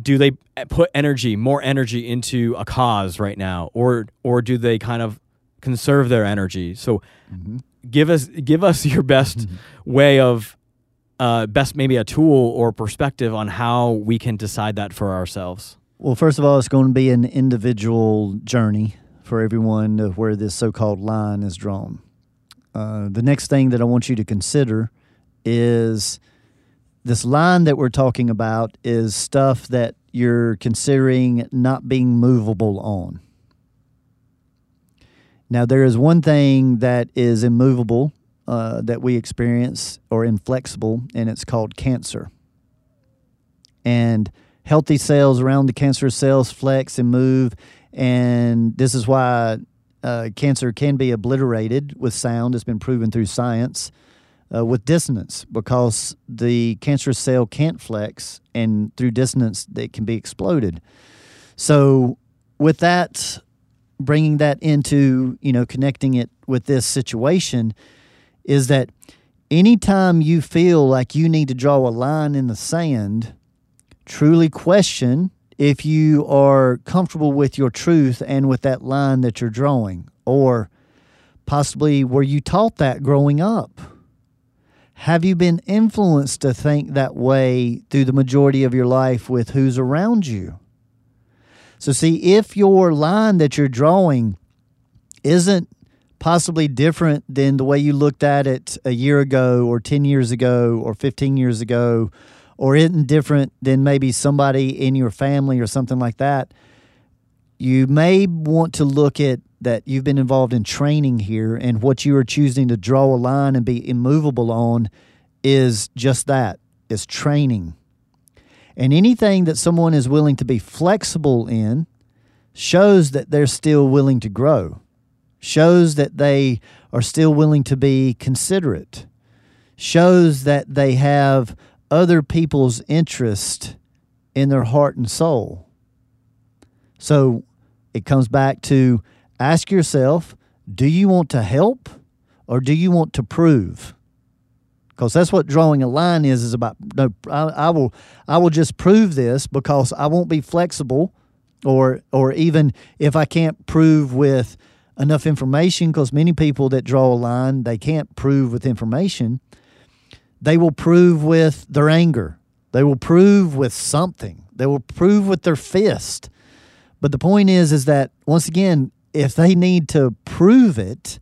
do they put energy, more energy into a cause right now or or do they kind of conserve their energy? So mm-hmm. give us give us your best mm-hmm. way of uh, best maybe a tool or perspective on how we can decide that for ourselves. Well, first of all, it's going to be an individual journey for everyone of where this so called line is drawn. Uh, the next thing that I want you to consider is this line that we're talking about is stuff that you're considering not being movable on. Now, there is one thing that is immovable uh, that we experience or inflexible, and it's called cancer. And healthy cells around the cancerous cells flex and move and this is why uh, cancer can be obliterated with sound. It's been proven through science uh, with dissonance because the cancerous cell can't flex, and through dissonance, it can be exploded. So, with that, bringing that into you know connecting it with this situation is that anytime you feel like you need to draw a line in the sand, truly question if you are comfortable with your truth and with that line that you're drawing, or possibly were you taught that growing up? Have you been influenced to think that way through the majority of your life with who's around you? So, see, if your line that you're drawing isn't possibly different than the way you looked at it a year ago, or 10 years ago, or 15 years ago, or isn't different than maybe somebody in your family or something like that, you may want to look at that you've been involved in training here and what you are choosing to draw a line and be immovable on is just that is training. And anything that someone is willing to be flexible in shows that they're still willing to grow, shows that they are still willing to be considerate, shows that they have other people's interest in their heart and soul. So it comes back to ask yourself do you want to help or do you want to prove? Because that's what drawing a line is is about. No, I, I will I will just prove this because I won't be flexible, or or even if I can't prove with enough information because many people that draw a line they can't prove with information. They will prove with their anger. They will prove with something. They will prove with their fist. But the point is is that once again if they need to prove it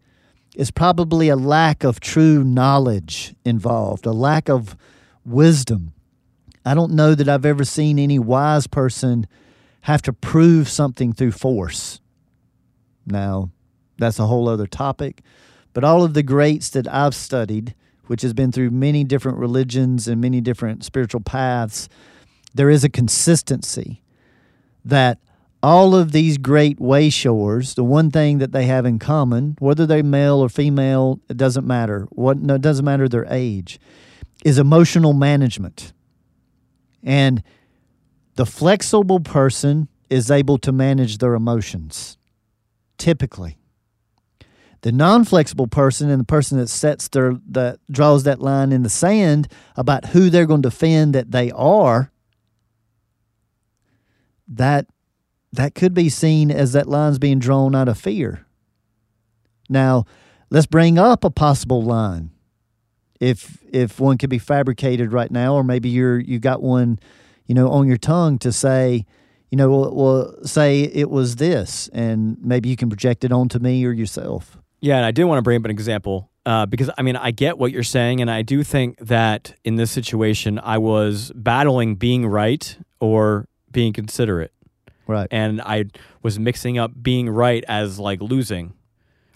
it's probably a lack of true knowledge involved a lack of wisdom i don't know that i've ever seen any wise person have to prove something through force now that's a whole other topic. But all of the greats that I've studied, which has been through many different religions and many different spiritual paths, there is a consistency that all of these great wayshowers, the one thing that they have in common, whether they're male or female, it doesn't matter. What no, it doesn't matter their age, is emotional management. And the flexible person is able to manage their emotions, typically. The non-flexible person and the person that sets their that draws that line in the sand about who they're going to defend that they are, that that could be seen as that line's being drawn out of fear. Now, let's bring up a possible line. If if one could be fabricated right now, or maybe you're you got one, you know, on your tongue to say, you know, well, well say it was this, and maybe you can project it onto me or yourself. Yeah, and I did want to bring up an example uh, because I mean I get what you're saying, and I do think that in this situation I was battling being right or being considerate, Right. and I was mixing up being right as like losing,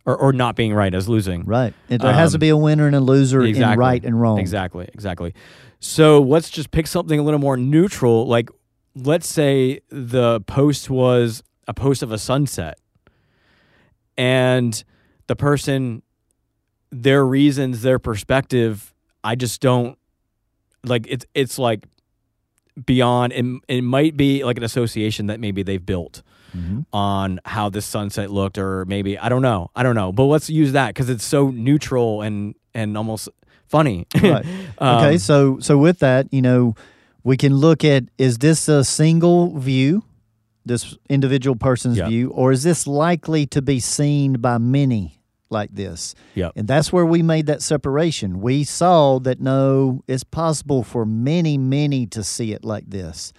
or or not being right as losing. Right. There has to Um, be a winner and a loser in right and wrong. Exactly, exactly. So let's just pick something a little more neutral. Like, let's say the post was a post of a sunset, and the person, their reasons, their perspective, I just don't like. It's it's like beyond. It, it might be like an association that maybe they've built Mhm. on how this sunset looked, or maybe I don't know, I don't know. But let's use that because it's so neutral and and almost funny. Right. [LAUGHS] Um, okay, so so with that, you know, we can look at is this a single view, this individual person's Yeah. view, or is this likely to be seen by many like this? Yep. And that's where we made that separation. We saw that no, it's possible for many, many to see it like this.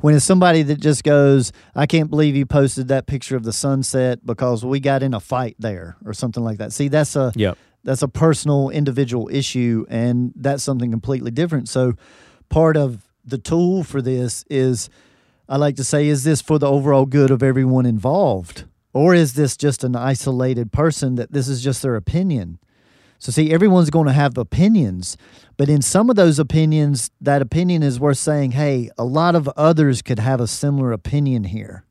When it's somebody that just goes, I can't believe you posted that picture of the sunset because we got in a fight there or something like that. See, that's a Yep. that's a personal individual issue and that's something completely different so part of the tool for this is i like to say is this for the overall good of everyone involved or is this just an isolated person that this is just their opinion so see everyone's going to have opinions but in some of those opinions that opinion is worth saying hey a lot of others could have a similar opinion here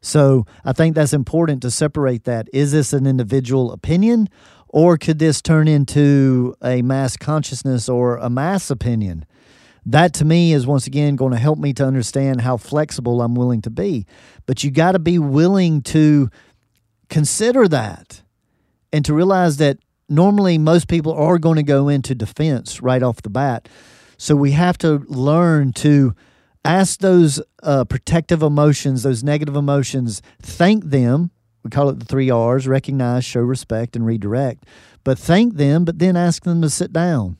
so I think that's important to separate that. Is this an individual opinion or could this turn into a mass consciousness or a mass opinion? That to me is once again going to help me to understand how flexible I'm willing to be. But you got to be willing to consider that and to realize that normally most people are going to go into defense right off the bat. So we have to learn to ask those uh, protective emotions, those negative emotions, thank them. We call it the three R's recognize, show respect, and redirect. But thank them, but then ask them to sit down.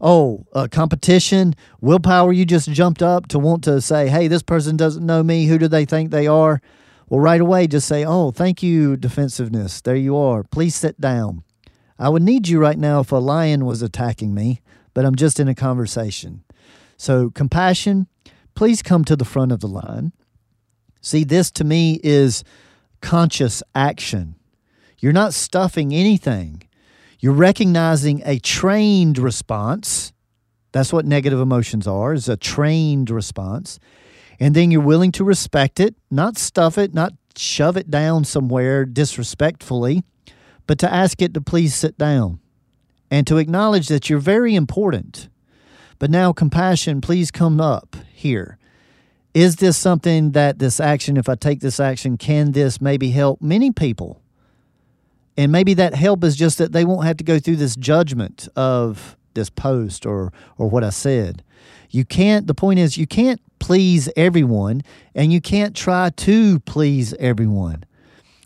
Oh, uh, competition, willpower, you just jumped up to want to say, hey, this person doesn't know me. Who do they think they are? Well, right away, just say, oh, thank you, defensiveness. There you are. Please sit down. I would need you right now if a lion was attacking me, but I'm just in a conversation. So, compassion, please come to the front of the line. See, this to me is conscious action. You're not stuffing anything. You're recognizing a trained response. That's what negative emotions are, is a trained response. And then you're willing to respect it, not stuff it, not shove it down somewhere disrespectfully, but to ask it to please sit down and to acknowledge that you're very important. But now, compassion, please come up here. Is this something that this action, if I take this action, can this maybe help many people? And maybe that help is just that they won't have to go through this judgment of this post or or what I said. You can't the point is you can't please everyone and you can't try to please everyone.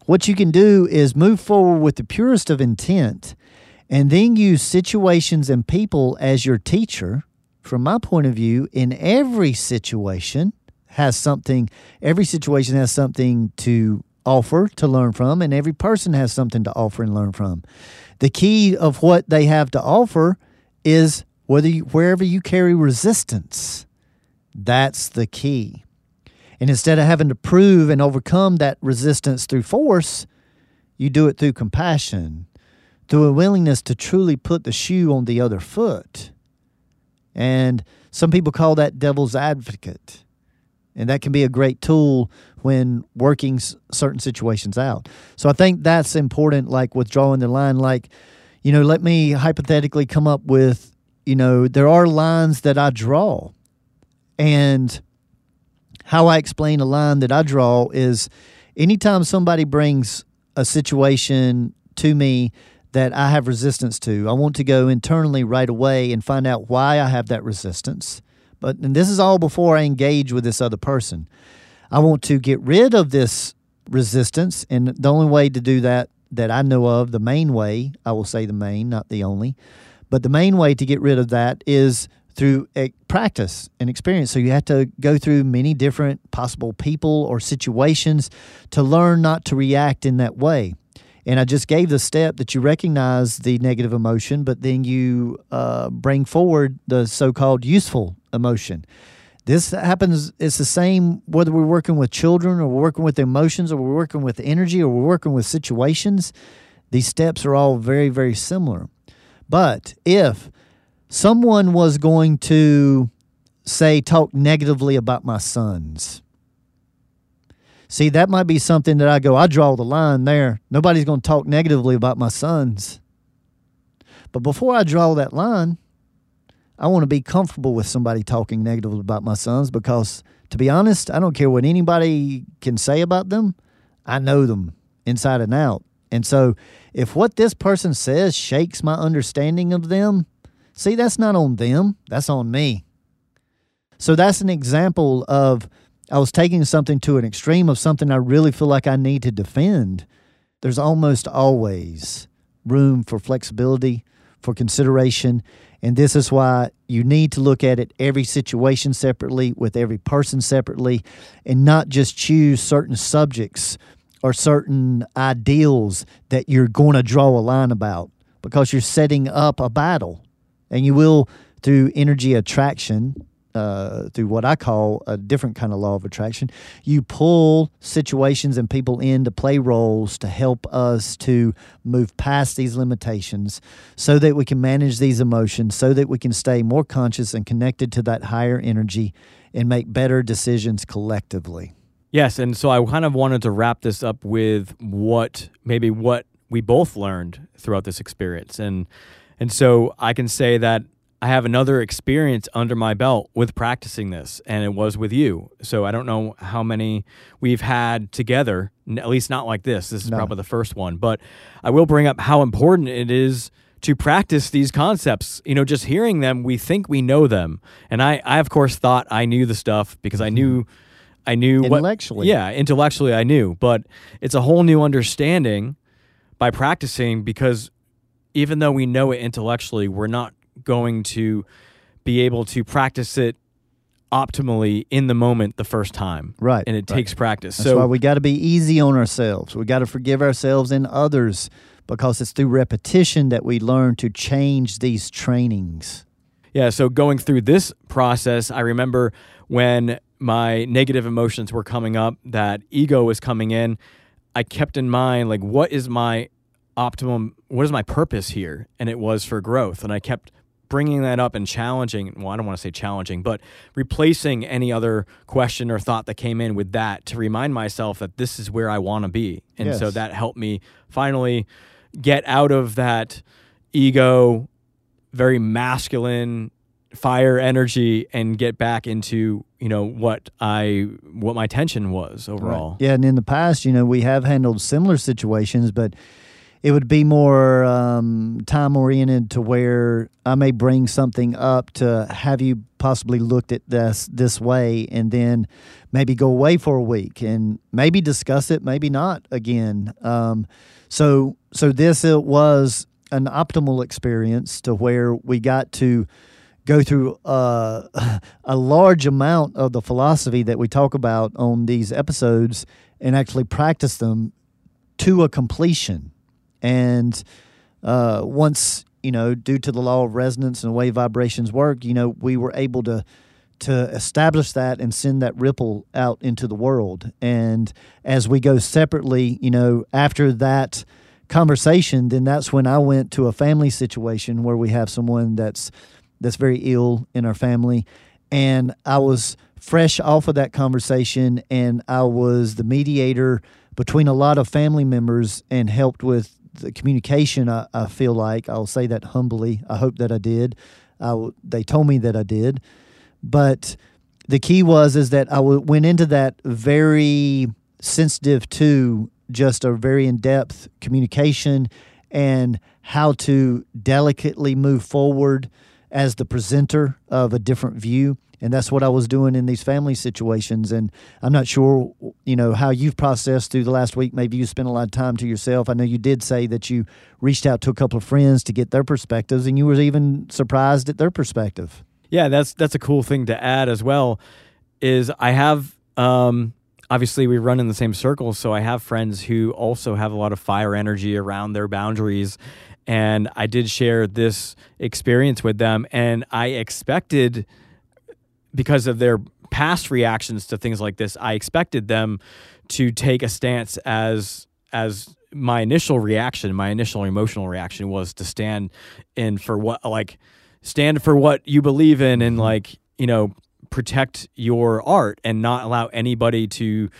what you can do is move forward with the purest of intent and then use situations and people as your teacher. From my point of view, in every situation has something, every situation has something to offer to learn from, and every person has something to offer and learn from. The key of what they have to offer is whether you, wherever you carry resistance, that's the key. And instead of having to prove and overcome that resistance through force, you do it through compassion, through a willingness to truly put the shoe on the other foot. And some people call that devil's advocate. And that can be a great tool when working certain situations out. So I think that's important, like withdrawing the line. Like, you know, let me hypothetically come up with, you know, there are lines that I draw. And how I explain a line that I draw is anytime somebody brings a situation to me that I have resistance to, I want to go internally right away and find out why I have that resistance. But and this is all before I engage with this other person. I want to get rid of this resistance, and the only way to do that that I know of, the main way, I will say the main, not the only, but the main way to get rid of that is through practice and experience. So you have to go through many different possible people or situations to learn not to react in that way. And I just gave the step that you recognize the negative emotion, but then you uh, bring forward the so called useful emotion. This happens, it's the same whether we're working with children or we're working with emotions or we're working with energy or we're working with situations. These steps are all very, very similar. But if someone was going to say, talk negatively about my sons, see, that might be something that I go, I draw the line there. Nobody's going to talk negatively about my sons. But before I draw that line, I want to be comfortable with somebody talking negatively about my sons because, to be honest, I don't care what anybody can say about them. I know them inside and out. And so, if what this person says shakes my understanding of them, see, that's not on them, that's on me. So, that's an example of I was taking something to an extreme of something I really feel like I need to defend. There's almost always room for flexibility, for consideration, and this is why you need to look at it every situation separately, with every person separately, and not just choose certain subjects or certain ideals that you're going to draw a line about because you're setting up a battle. And you will, through energy attraction, uh, through what I call a different kind of law of attraction. You pull situations and people in to play roles to help us to move past these limitations so that we can manage these emotions, so that we can stay more conscious and connected to that higher energy and make better decisions collectively. Yes, and so I kind of wanted to wrap this up with what maybe what we both learned throughout this experience. And and so I can say that I have another experience under my belt with practicing this, and it was with you. So I don't know how many we've had together, at least not like this. This is no. probably the first one, but I will bring up how important it is to practice these concepts. You know, just hearing them, we think we know them, and I, I of course thought I knew the stuff because I mm-hmm. knew, I knew intellectually. What, yeah, intellectually I knew, but it's a whole new understanding by practicing because even though we know it intellectually, we're not going to be able to practice it optimally in the moment the first time. Right. And it right. takes practice. That's so why we got to be easy on ourselves. We got to forgive ourselves and others because it's through repetition that we learn to change these trainings. Yeah, so going through this process, I remember when my negative emotions were coming up, that ego was coming in, I kept in mind like what is my optimum what is my purpose here? And it was for growth. And I kept bringing that up and challenging well i don't want to say challenging but replacing any other question or thought that came in with that to remind myself that this is where i want to be and yes. so that helped me finally get out of that ego very masculine fire energy and get back into you know what i what my tension was overall right. yeah and in the past you know we have handled similar situations but it would be more um, time oriented to where I may bring something up to have you possibly looked at this this way, and then maybe go away for a week and maybe discuss it, maybe not again. Um, so so this it was an optimal experience to where we got to go through uh, a large amount of the philosophy that we talk about on these episodes and actually practice them to a completion. And uh, once, you know, due to the law of resonance and the way vibrations work, you know, we were able to to establish that and send that ripple out into the world. And as we go separately, you know, after that conversation, then that's when I went to a family situation where we have someone that's that's very ill in our family, and I was fresh off of that conversation, and I was the mediator between a lot of family members and helped with the communication. I, I feel like I'll say that humbly. I hope that I did. I, they told me that I did, but the key was is that I went into that very sensitive to just a very in depth communication and how to delicately move forward as the presenter of a different view and that's what I was doing in these family situations. And I'm not sure, you know, how you've processed through the last week. Maybe you spent a lot of time to yourself. I know you did say that you reached out to a couple of friends to get their perspectives, and you were even surprised at their perspective. Yeah, that's that's a cool thing to add as well. Is I have um, obviously we run in the same circles, so I have friends who also have a lot of fire energy around their boundaries. And I did share this experience with them, and I expected because of their past reactions to things like this, I expected them to take a stance as as my initial reaction, my initial emotional reaction was to stand in for what like stand for what you believe in and mm-hmm. like, you know, protect your art and not allow anybody to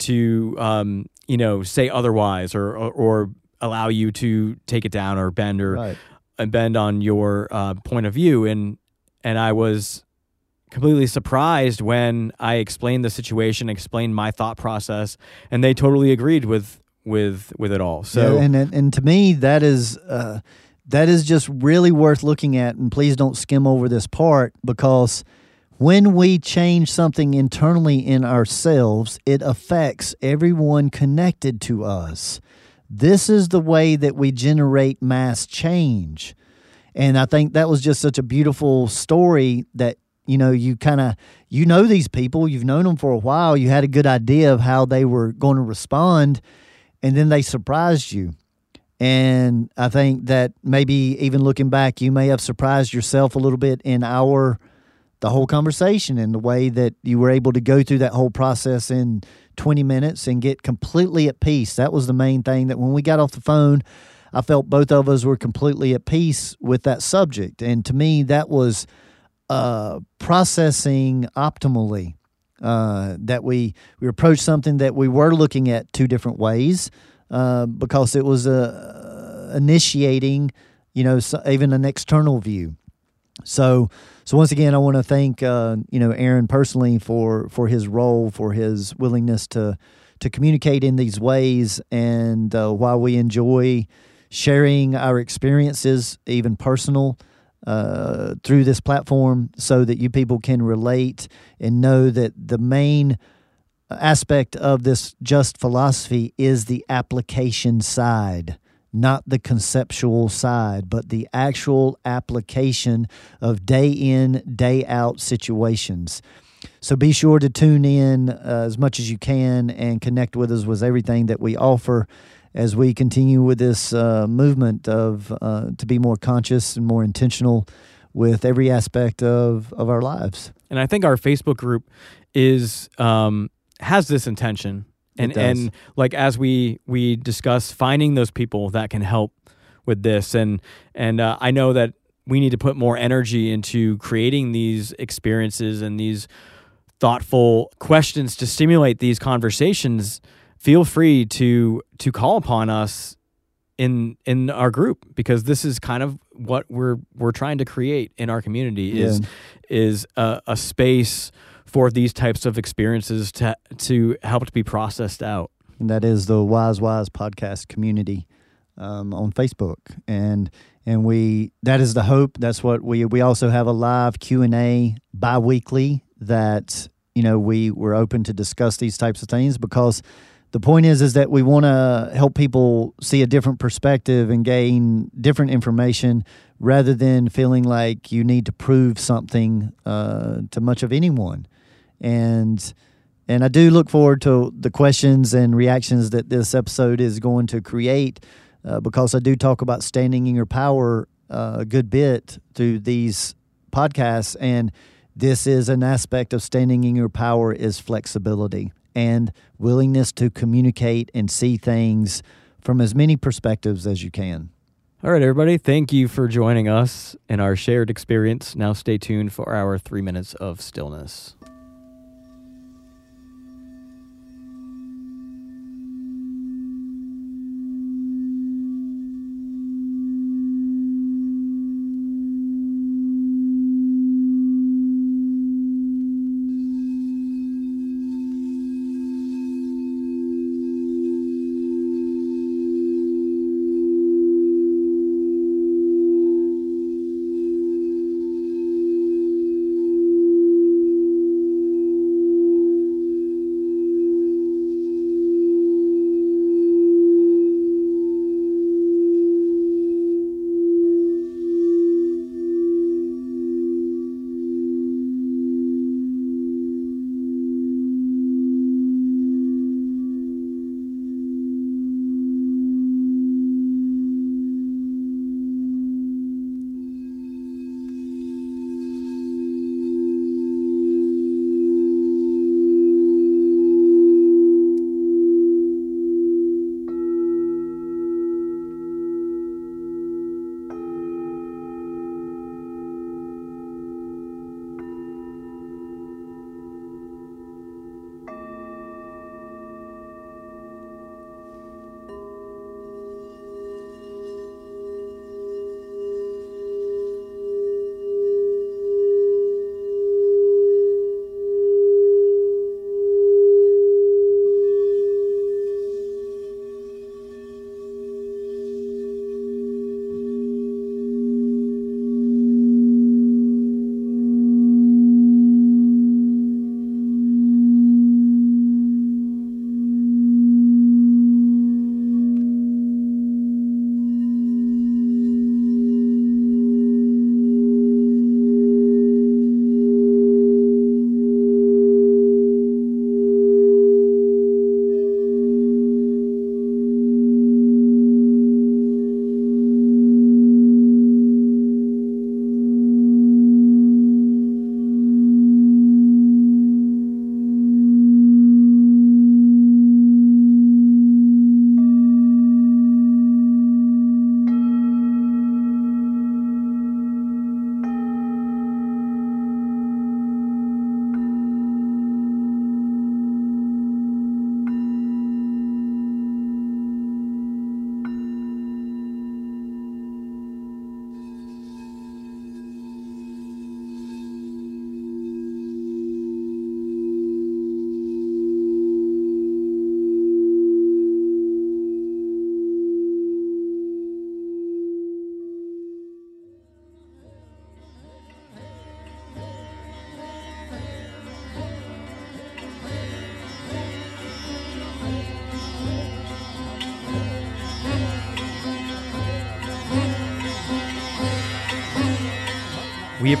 to um, you know, say otherwise or, or, or allow you to take it down or bend or right. bend on your uh, point of view and and I was completely surprised when I explained the situation, explained my thought process, and they totally agreed with with with it all. So yeah, and and to me that is uh, that is just really worth looking at. And please don't skim over this part because when we change something internally in ourselves, it affects everyone connected to us. This is the way that we generate mass change. And I think that was just such a beautiful story that you know you kind of you know these people you've known them for a while you had a good idea of how they were going to respond and then they surprised you. And i think that maybe even looking back you may have surprised yourself a little bit in our the whole conversation and the way that you were able to go through that whole process in 20 minutes and get completely at peace. That was the main thing that when we got off the phone i felt both of us were completely at peace with that subject. And to me that was uh, processing optimally. Uh, that we we approached something that we were looking at two different ways uh, because it was uh, initiating, you know, so even an external view. So so once again, I want to thank uh, you know Aaron personally for for his role, for his willingness to to communicate in these ways, and uh, while we enjoy sharing our experiences, even personal uh, through this platform so that you people can relate and know that the main aspect of this just philosophy is the application side, not the conceptual side, but the actual application of day in, day out situations. So be sure to tune in uh, as much as you can and connect with us with everything that we offer as we continue with this uh, movement of uh, to be more conscious and more intentional with every aspect of, of our lives. And I think our Facebook group is um, has this intention, and and like as we we discuss finding those people that can help with this, and and uh, I know that we need to put more energy into creating these experiences and these thoughtful questions to stimulate these conversations feel free to to call upon us in in our group because this is kind of what we're we're trying to create in our community is is a, a, space for these types of experiences to to help to be processed out. And that is the Wise Wise podcast community. um, on Facebook, and and we that is the hope. That's what we we also have a live Q and A biweekly that you know we we're open to discuss these types of things because the point is is that we want to help people see a different perspective and gain different information rather than feeling like you need to prove something uh, to much of anyone. And and I do look forward to the questions and reactions that this episode is going to create uh, because I do talk about standing in your power uh, a good bit through these podcasts. And this is an aspect of standing in your power is flexibility and willingness to communicate and see things from as many perspectives as you can. All right, everybody. Thank you for joining us in our shared experience. Now, stay tuned for our three minutes of stillness.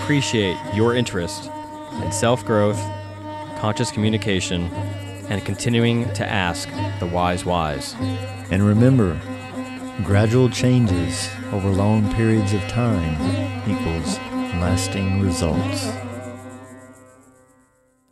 Appreciate your interest in self growth, conscious communication, and continuing to ask the wise whys. And remember, gradual changes over long periods of time equals lasting results.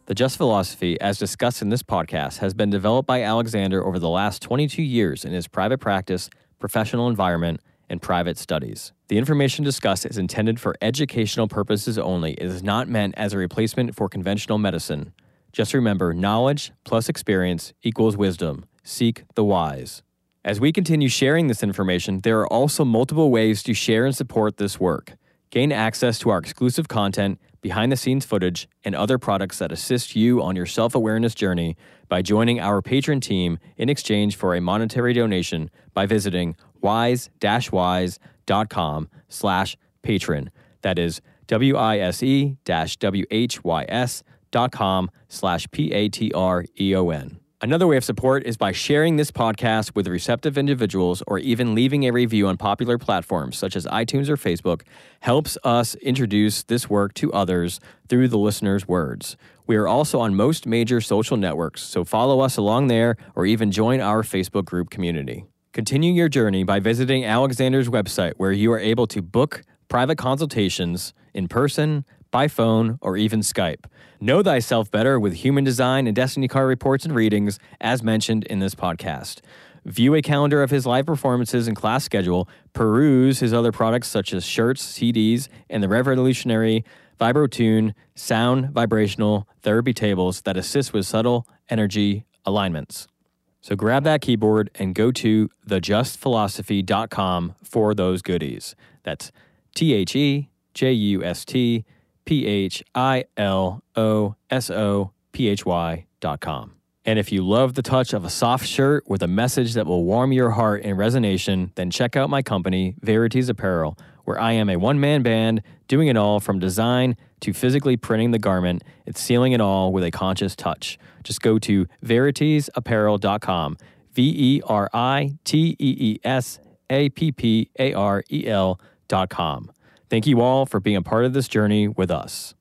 The Just Philosophy, as discussed in this podcast, has been developed by Alexander over the last 22 years in his private practice, professional environment, and private studies. The information discussed is intended for educational purposes only. It is not meant as a replacement for conventional medicine. Just remember knowledge plus experience equals wisdom. Seek the wise. As we continue sharing this information, there are also multiple ways to share and support this work. Gain access to our exclusive content, behind the scenes footage, and other products that assist you on your self awareness journey by joining our Patreon team in exchange for a monetary donation by visiting wise-wise.com slash Patreon. That is W-I-S-E dash W-H-Y-S dot com slash P-A-T-R-E-O-N. Another way of support is by sharing this podcast with receptive individuals or even leaving a review on popular platforms such as iTunes or Facebook helps us introduce this work to others through the listener's words. We are also on most major social networks, so follow us along there or even join our Facebook group community. Continue your journey by visiting Alexander's website where you are able to book private consultations in person, by phone, or even Skype. Know thyself better with human design and destiny card reports and readings, as mentioned in this podcast. View a calendar of his live performances and class schedule, peruse his other products such as shirts, CDs, and the revolutionary VibroTune sound vibrational therapy tables that assist with subtle energy alignments. So grab that keyboard and go to thejustphilosophy.com for those goodies. That's T H E J U S T P H I L O S O P H Y dot com. And if you love the touch of a soft shirt with a message that will warm your heart in resonation, then check out my company, Veritees Apparel, where I am a one man band doing it all from design to physically printing the garment and sealing it all with a conscious touch. Just go to veriteesapparel.com, V E R I T E E S A P P A R E L.com. Thank you all for being a part of this journey with us.